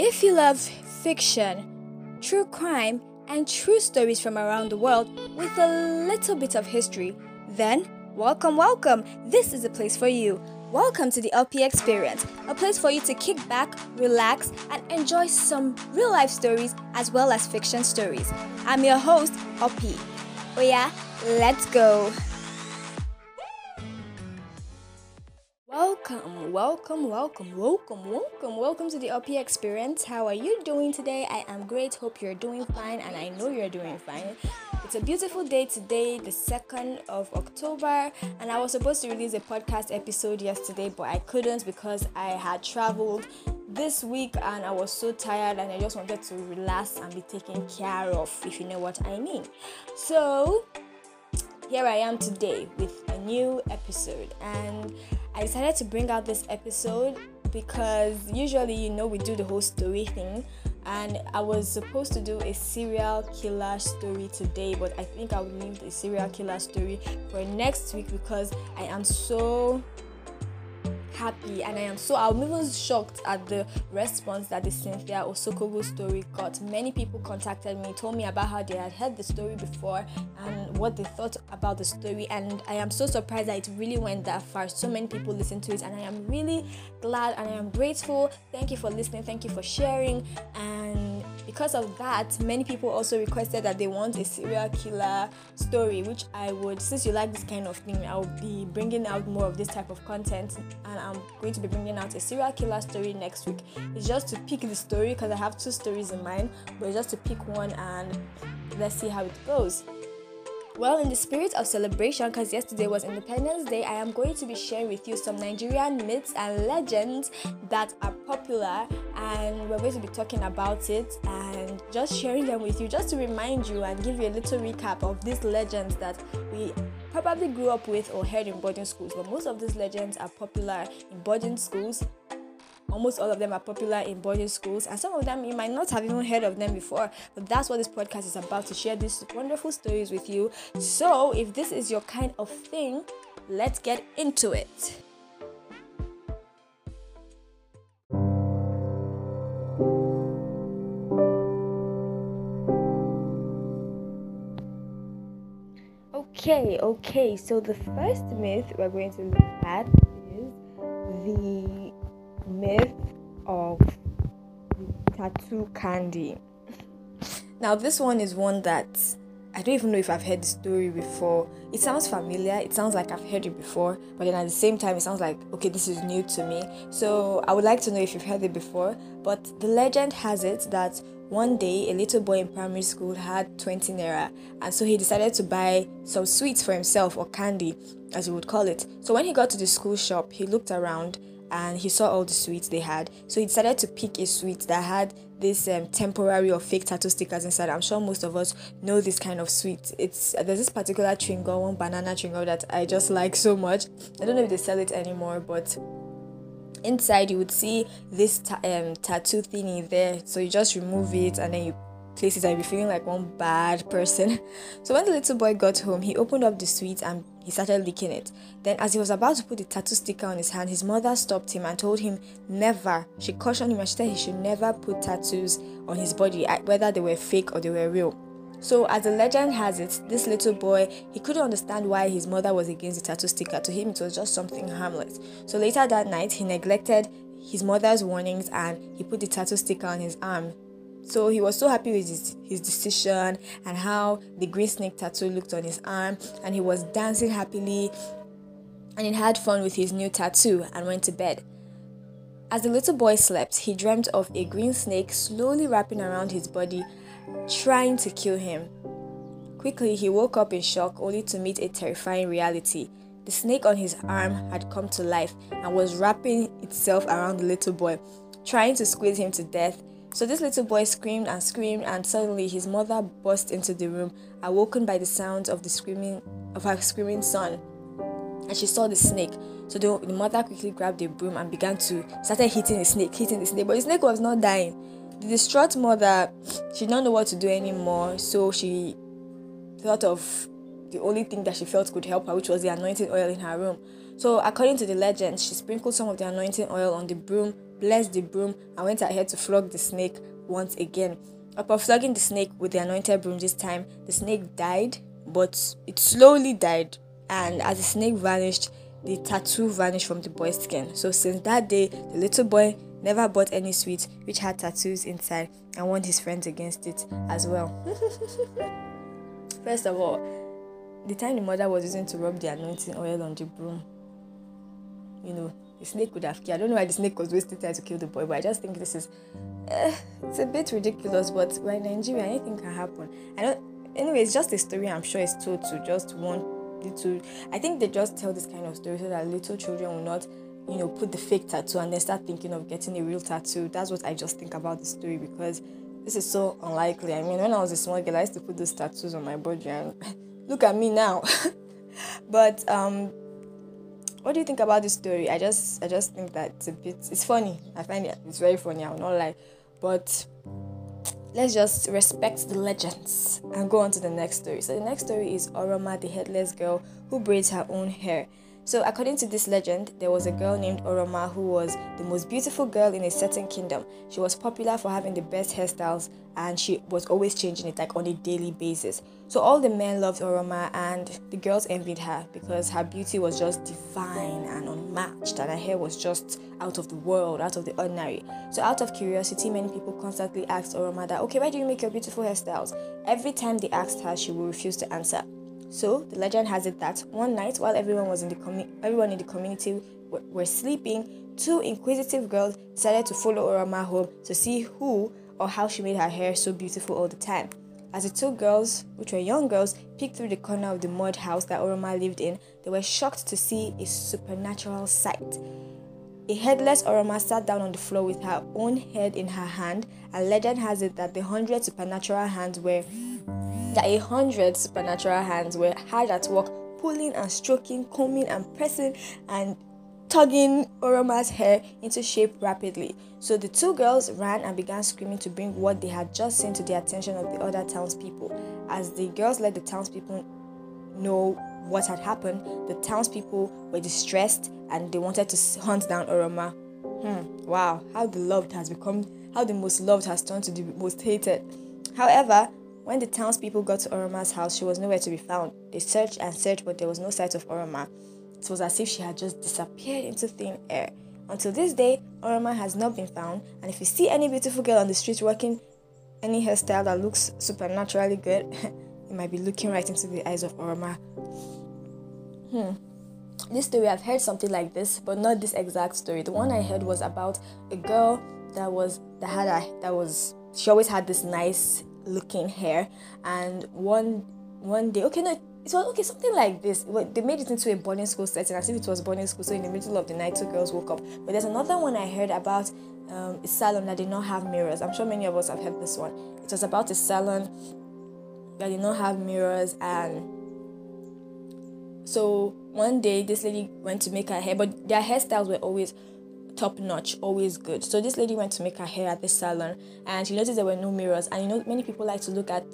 If you love fiction, true crime, and true stories from around the world with a little bit of history, then welcome, welcome. This is a place for you. Welcome to the Opy Experience, a place for you to kick back, relax, and enjoy some real life stories as well as fiction stories. I'm your host, Opy. Oh, yeah, let's go. Welcome, welcome, welcome, welcome, welcome, welcome to the Opy Experience. How are you doing today? I am great. Hope you're doing fine, and I know you're doing fine. It's a beautiful day today, the 2nd of October, and I was supposed to release a podcast episode yesterday, but I couldn't because I had traveled this week and I was so tired and I just wanted to relax and be taken care of, if you know what I mean. So, here I am today with a new episode, and I decided to bring out this episode because usually, you know, we do the whole story thing, and I was supposed to do a serial killer story today, but I think I'll leave the serial killer story for next week because I am so happy and I am so I'm even shocked at the response that the Cynthia Osokogu story got. Many people contacted me, told me about how they had heard the story before and what they thought about the story and I am so surprised that it really went that far. So many people listened to it and I am really glad and I am grateful. Thank you for listening, thank you for sharing and because of that, many people also requested that they want a serial killer story, which I would, since you like this kind of thing, I'll be bringing out more of this type of content and I'm going to be bringing out a serial killer story next week. It's just to pick the story because I have two stories in mind, but just to pick one and let's see how it goes. Well, in the spirit of celebration, because yesterday was Independence Day, I am going to be sharing with you some Nigerian myths and legends that are popular, and we're going to be talking about it and just sharing them with you, just to remind you and give you a little recap of these legends that we probably grew up with or heard in boarding schools. But most of these legends are popular in boarding schools almost all of them are popular in boarding schools and some of them you might not have even heard of them before but that's what this podcast is about to share these wonderful stories with you. So if this is your kind of thing let's get into it. Okay, okay, so the first myth we're going to look at is the myth of tattoo candy. Now, this one is one that I don't even know if I've heard the story before. It sounds familiar, it sounds like I've heard it before, but then at the same time, it sounds like, okay, this is new to me. So, I would like to know if you've heard it before. But the legend has it that one day a little boy in primary school had 20 naira, and so he decided to buy some sweets for himself or candy, as he would call it. So, when he got to the school shop, he looked around and he saw all the sweets they had. So he decided to pick a sweet that had this um, temporary or fake tattoo stickers inside. I'm sure most of us know this kind of sweet. It's there's this particular gum, one banana gum that I just like so much. I don't know if they sell it anymore, but inside you would see this ta- um, tattoo thingy there. So you just remove it and then you place it and you'll be feeling like one bad person. So when the little boy got home, he opened up the sweet and he started licking it. Then, as he was about to put the tattoo sticker on his hand, his mother stopped him and told him never. She cautioned him and she said he should never put tattoos on his body, whether they were fake or they were real. So, as the legend has it, this little boy he couldn't understand why his mother was against the tattoo sticker. To him, it was just something harmless. So later that night, he neglected his mother's warnings and he put the tattoo sticker on his arm so he was so happy with his, his decision and how the green snake tattoo looked on his arm, and he was dancing happily and he had fun with his new tattoo and went to bed. As the little boy slept, he dreamt of a green snake slowly wrapping around his body, trying to kill him. Quickly, he woke up in shock only to meet a terrifying reality. The snake on his arm had come to life and was wrapping itself around the little boy, trying to squeeze him to death so this little boy screamed and screamed, and suddenly his mother burst into the room, awoken by the sounds of the screaming of her screaming son. And she saw the snake. So the, the mother quickly grabbed a broom and began to started hitting the snake, hitting the snake. But the snake was not dying. The distraught mother, she did not know what to do anymore. So she thought of the only thing that she felt could help her, which was the anointing oil in her room. So, according to the legend, she sprinkled some of the anointing oil on the broom blessed the broom, and went ahead to flog the snake once again. Upon flogging the snake with the anointed broom this time, the snake died, but it slowly died. And as the snake vanished, the tattoo vanished from the boy's skin. So since that day, the little boy never bought any sweets which had tattoos inside and warned his friends against it as well. First of all, the time the mother was using to rub the anointing oil on the broom, you know, the snake could have killed. I don't know why the snake was wasting time to kill the boy, but I just think this is uh, it's a bit ridiculous. But we're in Nigeria, anything can happen. I don't. Anyway, it's just a story. I'm sure it's told to just want little. I think they just tell this kind of story so that little children will not, you know, put the fake tattoo and then start thinking of getting a real tattoo. That's what I just think about the story because this is so unlikely. I mean, when I was a small girl, I used to put those tattoos on my body, and look at me now. but um what do you think about this story? I just I just think that it's a bit it's funny. I find it it's very funny, I'll not lie. But let's just respect the legends and go on to the next story. So the next story is Oroma, the headless girl who braids her own hair. So, according to this legend, there was a girl named Oroma who was the most beautiful girl in a certain kingdom. She was popular for having the best hairstyles and she was always changing it like on a daily basis. So, all the men loved Oroma and the girls envied her because her beauty was just divine and unmatched and her hair was just out of the world, out of the ordinary. So, out of curiosity, many people constantly asked Oroma that, okay, why do you make your beautiful hairstyles? Every time they asked her, she would refuse to answer. So the legend has it that one night, while everyone was in the commu- everyone in the community w- were sleeping, two inquisitive girls decided to follow Oroma home to see who or how she made her hair so beautiful all the time. As the two girls, which were young girls, peeked through the corner of the mud house that Oroma lived in, they were shocked to see a supernatural sight. A headless Oroma sat down on the floor with her own head in her hand, and legend has it that the hundred supernatural hands were that a hundred supernatural hands were hard at work pulling and stroking, combing and pressing and tugging Oroma's hair into shape rapidly. So the two girls ran and began screaming to bring what they had just seen to the attention of the other townspeople. As the girls let the townspeople know what had happened, the townspeople were distressed and they wanted to hunt down Oroma. Hmm, wow, how the loved has become, how the most loved has turned to the most hated. However, when the townspeople got to Oroma's house, she was nowhere to be found. They searched and searched, but there was no sight of Oroma. It was as if she had just disappeared into thin air. Until this day, Oroma has not been found, and if you see any beautiful girl on the street working any hairstyle that looks supernaturally good, you might be looking right into the eyes of Oroma. Hmm. This story, I've heard something like this, but not this exact story. The one I heard was about a girl that was that had a that was she always had this nice looking hair and one one day okay no it was okay something like this. They made it into a boarding school setting as if it was boarding school so in the middle of the night two girls woke up. But there's another one i heard about um, a salon that did not have mirrors. I'm sure many of us have heard this one. It was about a salon that did not have mirrors and so one day this lady went to make her hair but their hairstyles were always top notch, always good. So this lady went to make her hair at the salon and she noticed there were no mirrors. And you know, many people like to look at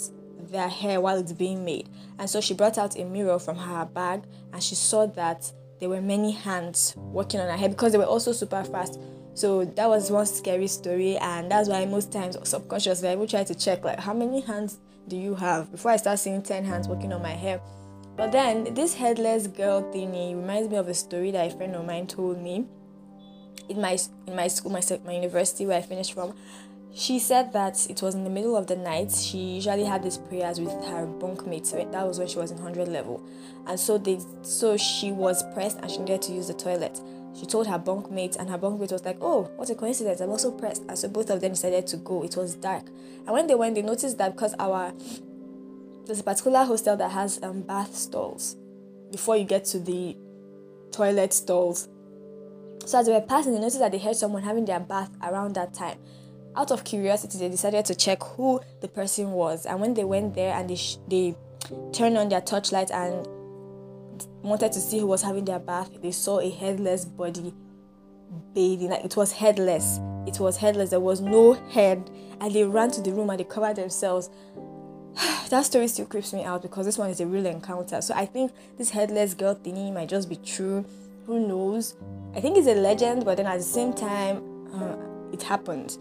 their hair while it's being made. And so she brought out a mirror from her bag and she saw that there were many hands working on her hair because they were also super fast. So that was one scary story, and that's why most times subconsciously I will try to check like how many hands do you have before I start seeing 10 hands working on my hair. But then this headless girl thingy reminds me of a story that a friend of mine told me in my in my school, my my university where I finished from, she said that it was in the middle of the night. She usually had these prayers with her bunkmates. That was when she was in hundred level, and so they so she was pressed and she needed to use the toilet. She told her bunkmate, and her bunkmate was like, "Oh, what a coincidence! I'm also pressed." And so both of them decided to go. It was dark, and when they went, they noticed that because our there's a particular hostel that has um, bath stalls before you get to the toilet stalls so as they were passing, they noticed that they heard someone having their bath around that time. Out of curiosity, they decided to check who the person was. And when they went there and they sh- they turned on their torchlight and wanted to see who was having their bath, they saw a headless body bathing. Like it was headless. It was headless. There was no head, and they ran to the room and they covered themselves. that story still creeps me out because this one is a real encounter. So I think this headless girl thingy might just be true. Who knows? I think it's a legend, but then at the same time, uh, it happened.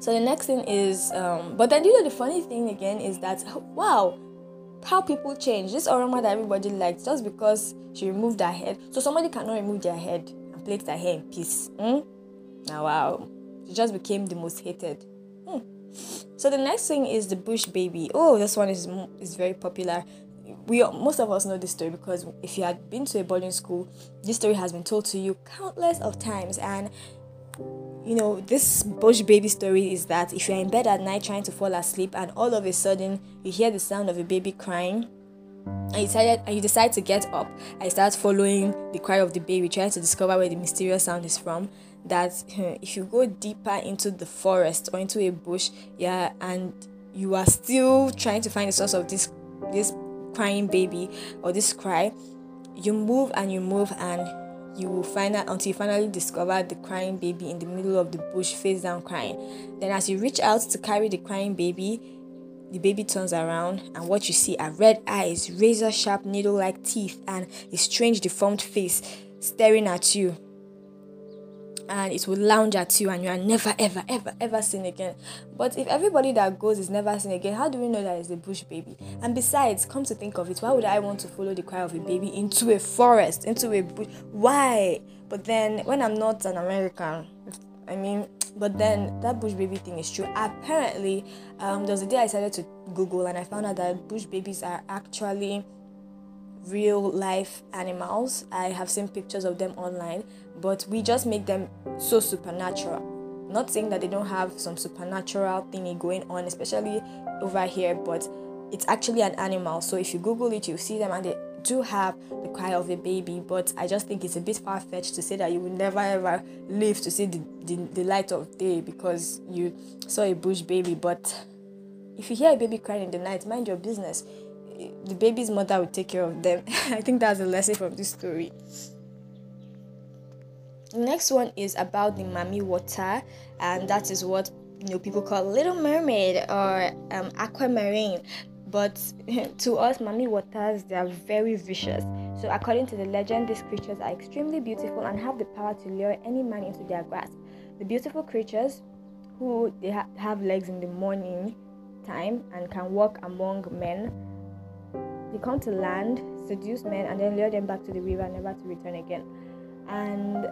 So the next thing is, um, but then you know the funny thing again is that wow, how people change. This Oroma that everybody likes just because she removed her head. So somebody cannot remove their head and plait their hair in peace. Hmm? Now wow, she just became the most hated. Hmm. So the next thing is the Bush baby. Oh, this one is is very popular. We most of us know this story because if you had been to a boarding school, this story has been told to you countless of times. And you know, this bush baby story is that if you're in bed at night trying to fall asleep and all of a sudden you hear the sound of a baby crying, and you decided and you decide to get up and start following the cry of the baby, trying to discover where the mysterious sound is from. That hmm, if you go deeper into the forest or into a bush, yeah, and you are still trying to find the source of this this crying baby or this cry, you move and you move and you will find out until you finally discover the crying baby in the middle of the bush, face down crying. Then, as you reach out to carry the crying baby, the baby turns around, and what you see are red eyes, razor sharp needle like teeth, and a strange deformed face staring at you and it will lounge at you and you are never ever ever ever seen again. But if everybody that goes is never seen again how do we know that it's a bush baby? And besides come to think of it why would i want to follow the cry of a baby into a forest into a bush? Why? But then when i'm not an american i mean but then that bush baby thing is true. Apparently um, there was a day i decided to google and i found out that bush babies are actually real life animals. I have seen pictures of them online, but we just make them so supernatural. Not saying that they don't have some supernatural thingy going on, especially over here, but it's actually an animal. So if you Google it, you see them and they do have the cry of a baby, but I just think it's a bit far fetched to say that you will never ever live to see the, the, the light of day because you saw a bush baby. But if you hear a baby crying in the night, mind your business the baby's mother will take care of them. I think that's a lesson from this story. The next one is about the Mami water, and that is what you know people call Little Mermaid or um, Aquamarine. But to us, Mami waters they are very vicious. So according to the legend, these creatures are extremely beautiful and have the power to lure any man into their grasp. The beautiful creatures, who they ha- have legs in the morning time and can walk among men they come to land, seduce men, and then lure them back to the river, never to return again. And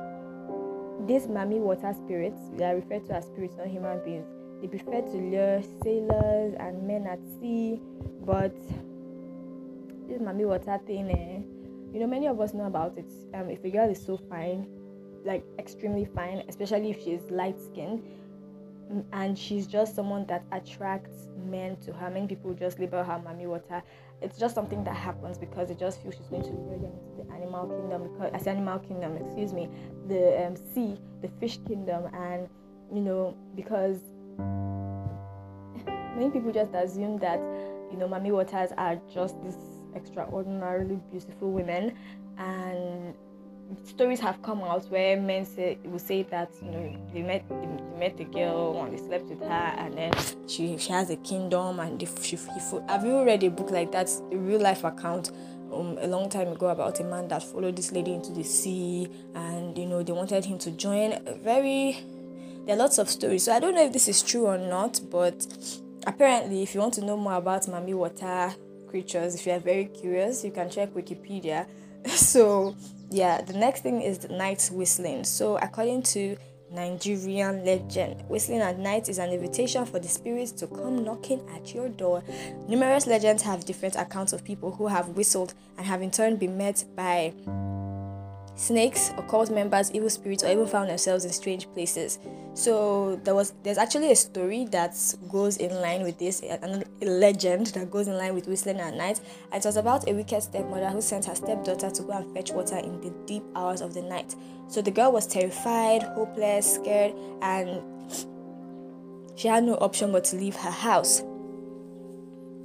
these Mami water spirits, they are referred to as spirits, not human beings. They prefer to lure sailors and men at sea, but this Mami water thing, eh, you know, many of us know about it. Um, if a girl is so fine, like extremely fine, especially if she's light skinned, and she's just someone that attracts men to her. Many people just label her Mami water. It's just something that happens because they just feel she's going to lure them into the animal kingdom because as animal kingdom excuse me the um, sea the fish kingdom. And you know because many people just assume that you know Mami waters are just these extraordinarily beautiful women. And stories have come out where men say will say that you know they met they, met the girl and they slept with her and then she she has a kingdom and she, she have you read a book like that a real life account um, a long time ago about a man that followed this lady into the sea and you know they wanted him to join? Very there are lots of stories. So i don't know if this is true or not but apparently if you want to know more about mami water creatures if you are very curious you can check wikipedia so yeah, the next thing is the night whistling. So, according to Nigerian legend, whistling at night is an invitation for the spirits to come knocking at your door. Numerous legends have different accounts of people who have whistled and have in turn been met by snakes, occult members, evil spirits, or even found themselves in strange places. So there was there's actually a story that goes in line with this, a, a legend that goes in line with whistling at night. It was about a wicked stepmother who sent her stepdaughter to go and fetch water in the deep hours of the night. So the girl was terrified, hopeless, scared, and she had no option but to leave her house.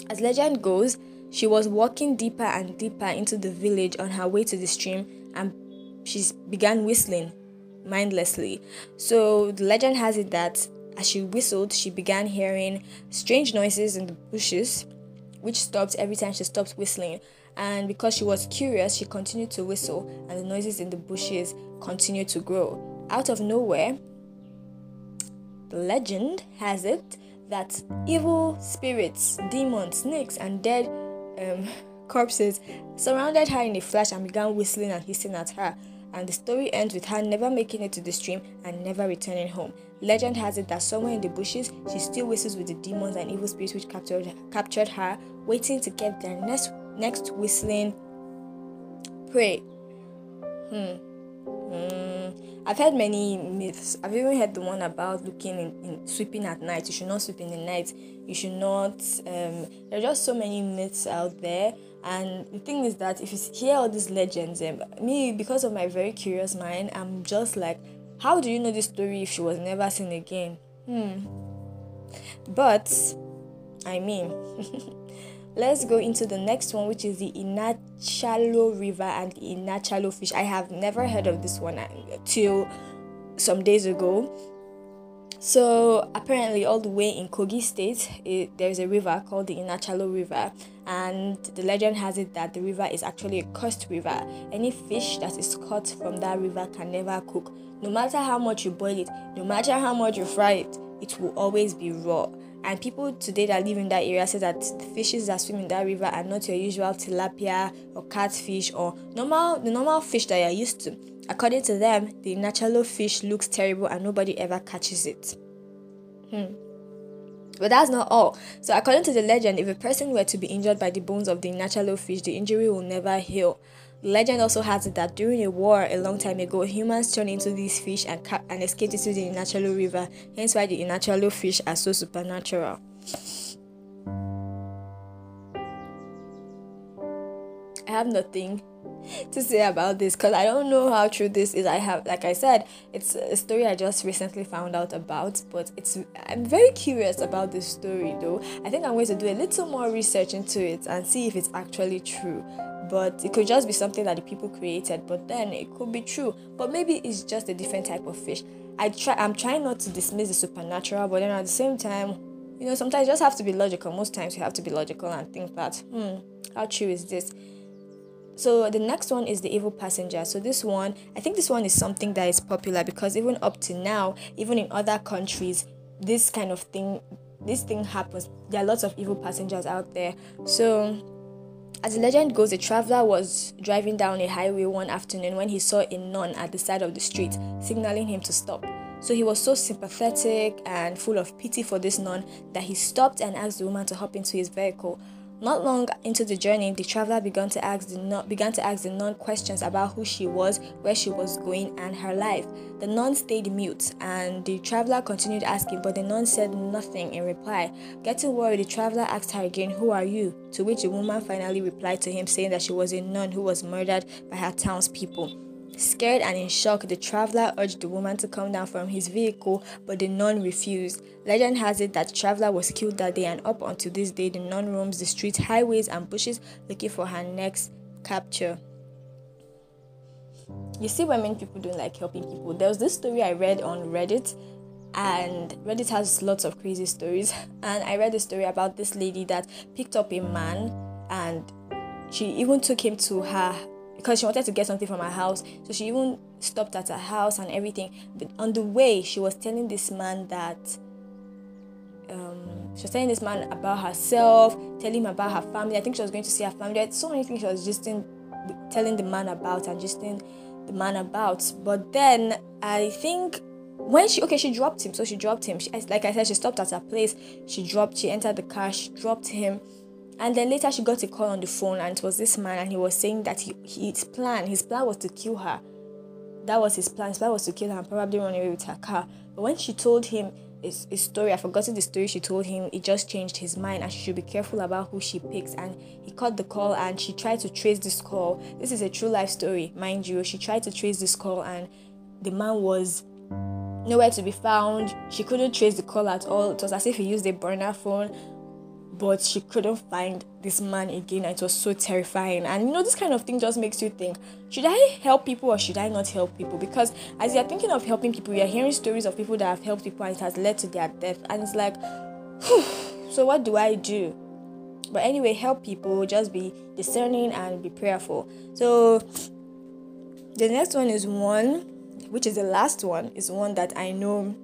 As legend goes, she was walking deeper and deeper into the village on her way to the stream and she began whistling mindlessly. So the legend has it that as she whistled, she began hearing strange noises in the bushes, which stopped every time she stopped whistling. And because she was curious, she continued to whistle, and the noises in the bushes continued to grow. Out of nowhere, The legend has it that evil spirits, demons, snakes, and dead um, corpses surrounded her in a flash and began whistling and hissing at her. And the story ends with her never making it to the stream and never returning home. Legend has it that somewhere in the bushes, she still whistles with the demons and evil spirits which captured captured her, waiting to get their next next whistling prey. Hmm. Hmm. I've heard many myths. I've even heard the one about looking in, in, sweeping at night. You should not sweep in the night. You should not. Um, there are just so many myths out there. And the thing is that if you hear all these legends, um, me because of my very curious mind, I'm just like, how do you know this story if she was never seen again? Hmm. But I mean. let's go into the next one which is the inachalo river and inachalo fish i have never heard of this one until some days ago so apparently all the way in kogi state it, there's a river called the inachalo river and the legend has it that the river is actually a cursed river. Any fish that is caught from that river can never cook. No matter how much you boil it no matter how much you fry it it will always be raw. And people today that live in that area say that the fishes that swim in that river are not your usual tilapia or catfish or normal the normal fish that you're used to. According to them, the Inachalo fish looks terrible and nobody ever catches it. Hmm. But that's not all. So, according to the legend, if a person were to be injured by the bones of the Inachalo fish, the injury will never heal. Legend also has it that during a war a long time ago, humans turned into these fish and, ca- and escaped into the Inachalo river, hence why the Inachalo fish are so supernatural. I have nothing to say about this because I don't know how true this is. I have, like I said, it's a story I just recently found out about, but it's I'm very curious about this story though. I think I'm going to do a little more research into it and see if it's actually true. But it could just be something that the people created but then it could be true. But maybe it's just a different type of fish. I try i'm trying not to dismiss the supernatural but then at the same time you know sometimes you just have to be logical. Most times you have to be logical and think that hmm how true is this so the next one is the evil passenger so this one i think this one is something that is popular because even up to now even in other countries this kind of thing this thing happens there are lots of evil passengers out there so as the legend goes, a traveler was driving down a highway one afternoon when he saw a nun at the side of the street, signaling him to stop. So he was so sympathetic and full of pity for this nun that he stopped and asked the woman to hop into his vehicle. Not long into the journey, the traveler began to ask the nun, began to ask the nun questions about who she was, where she was going, and her life. The nun stayed mute, and the traveler continued asking, but the nun said nothing in reply. Getting worried, the traveler asked her again, "Who are you?" To which the woman finally replied to him, saying that she was a nun who was murdered by her townspeople. Scared and in shock, the traveler urged the woman to come down from his vehicle, but the nun refused. Legend has it that the traveler was killed that day, and up until this day, the nun roams the streets, highways, and bushes looking for her next capture. You see why many people don't like helping people. There was this story I read on Reddit, and Reddit has lots of crazy stories. And I read a story about this lady that picked up a man and she even took him to her because she wanted to get something from her house. So she even stopped at her house and everything. But on the way, she was telling this man that um, she was telling this man about herself, telling him about her family. I think she was going to see her family. So many things she was just in, telling the man about and just in the man about. But then I think when she okay, she dropped him. So she dropped him. She, like I said, she stopped at her place. She dropped. She entered the car. She dropped him and then later she got a call on the phone and it was this man and he was saying that he, his plan, his plan was to kill her. That was his plan. His plan was to kill her and probably run away with her car. But when she told him his, his story, I forgot the story she told him, it just changed his mind and she should be careful about who she picks. And he caught the call and she tried to trace this call. This is a true life story, mind you. She tried to trace this call and the man was nowhere to be found. She couldn't trace the call at all. It was as if he used a burner phone but she couldn't find this man again. It was so terrifying. And you know this kind of thing just makes you think should i help people or should i not help people? Because as you're thinking of helping people you're hearing stories of people that have helped people and it has led to their death. And it's like so what do i do? But anyway help people just be discerning and be prayerful. So the next one is one which is the last one is one that i know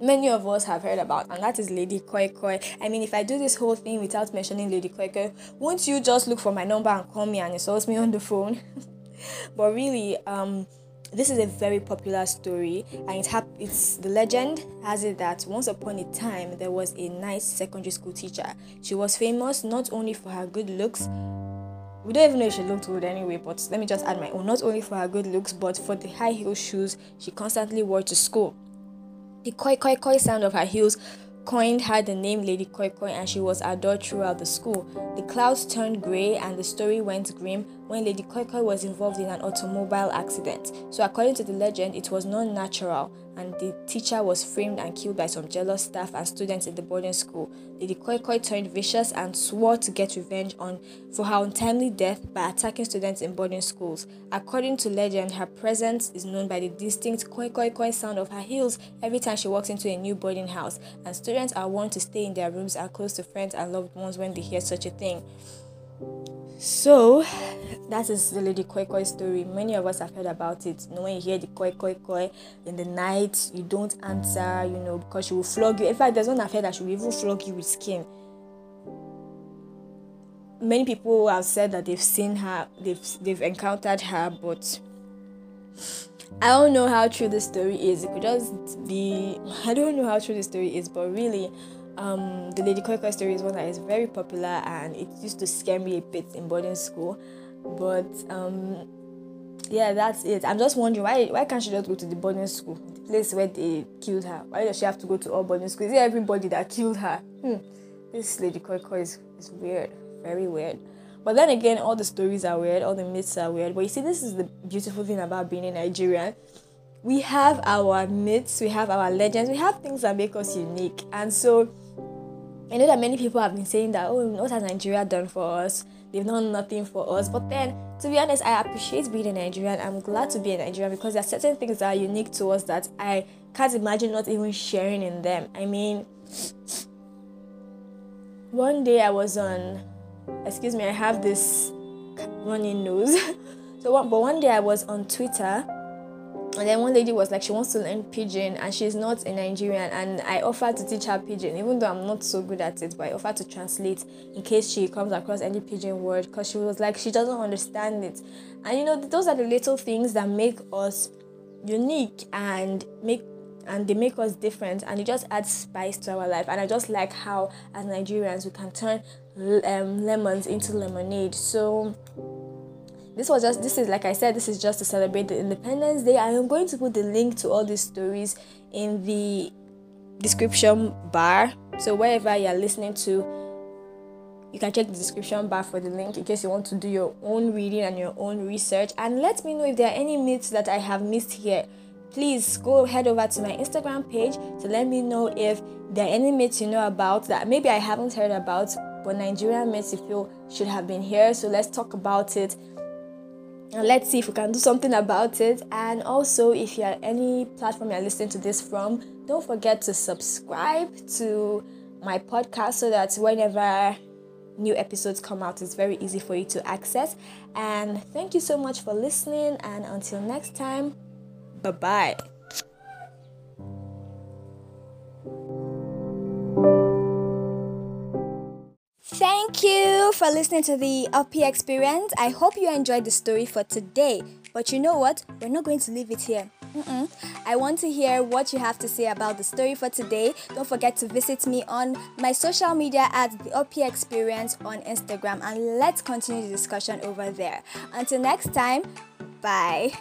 many of us have heard about, and that is Lady Koi Koi. I mean, if I do this whole thing without mentioning Lady Koi Koi, won't you just look for my number and call me and insult me on the phone? but really, um, this is a very popular story, and it hap- it's the legend has it that once upon a time there was a nice secondary school teacher. She was famous not only for her good looks. We don't even know if she looked good anyway, but let me just add my own. Not only for her good looks, but for the high heel shoes she constantly wore to school. The koi koi koi sound of her heels coined her the name Lady Koi Koi and she was adored throughout the school. The clouds turned grey and the story went grim when Lady Koi Koi was involved in an automobile accident. So, according to the legend, it was not natural and the teacher was framed and killed by some jealous staff and students in the boarding school. Lady Koi Koi turned vicious and swore to get revenge on for her untimely death by attacking students in boarding schools. According to legend, her presence is known by the distinct koi koi koi sound of her heels every time she walks into a new boarding house, and students are warned to stay in their rooms and close to friends and loved ones when they hear such a thing. So, that is the Lady Koi Koi story. Many of us have heard about it. You know, when you hear the Koi Koi Koi in the night, you don't answer, you know, because she will flog you. In fact, there's one heard that she will even flog you with skin. Many people have said that they've seen her, they've they've encountered her, but I don't know how true the story is. It could just be I don't know how true the story is, but really um, the Lady Koi story is one that is very popular and it used to scare me a bit in boarding school. But um, yeah, that's it. I'm just wondering why why can't she just go to the boarding school, the place where they killed her? Why does she have to go to all boarding schools? Is it everybody that killed her? Hmm. This Lady Koi is, is weird, very weird. But then again, all the stories are weird, all the myths are weird. But you see, this is the beautiful thing about being a Nigerian we have our myths, we have our legends, we have things that make us unique. And so I know that many people have been saying that, oh, what has Nigeria done for us? They've done nothing for us. But then, to be honest, I appreciate being a Nigerian. I'm glad to be a Nigerian because there are certain things that are unique to us that I can't imagine not even sharing in them. I mean, one day I was on, excuse me, I have this running nose. so, but one day I was on Twitter and then one lady was like, she wants to learn pidgin and she's not a Nigerian. And I offered to teach her pidgin, even though I'm not so good at it, but I offered to translate in case she comes across any pidgin word because she was like, she doesn't understand it. And you know, those are the little things that make us unique and make and they make us different and it just adds spice to our life and i just like how as nigerians we can turn um, lemons into lemonade so this was just this is like i said this is just to celebrate the independence day. I am going to put the link to all these stories in the description bar. So wherever you're listening to you can check the description bar for the link in case you want to do your own reading and your own research. And let me know if there are any myths that i have missed here. Please go head over to my instagram page to let me know if there are any myths you know about that maybe i haven't heard about but nigerian myths you feel should have been here. So let's talk about it let's see if we can do something about it. And also if you're any platform you're listening to this from don't forget to subscribe to my podcast so that whenever new episodes come out it's very easy for you to access. And thank you so much for listening. And until next time bye bye Thank you for listening to the Opy experience. I hope you enjoyed the story for today. But you know what? We're not going to leave it here. Mm-mm. I want to hear what you have to say about the story for today. Don't forget to visit me on my social media at the Opy Experience on Instagram and let's continue the discussion over there. Until next time, bye.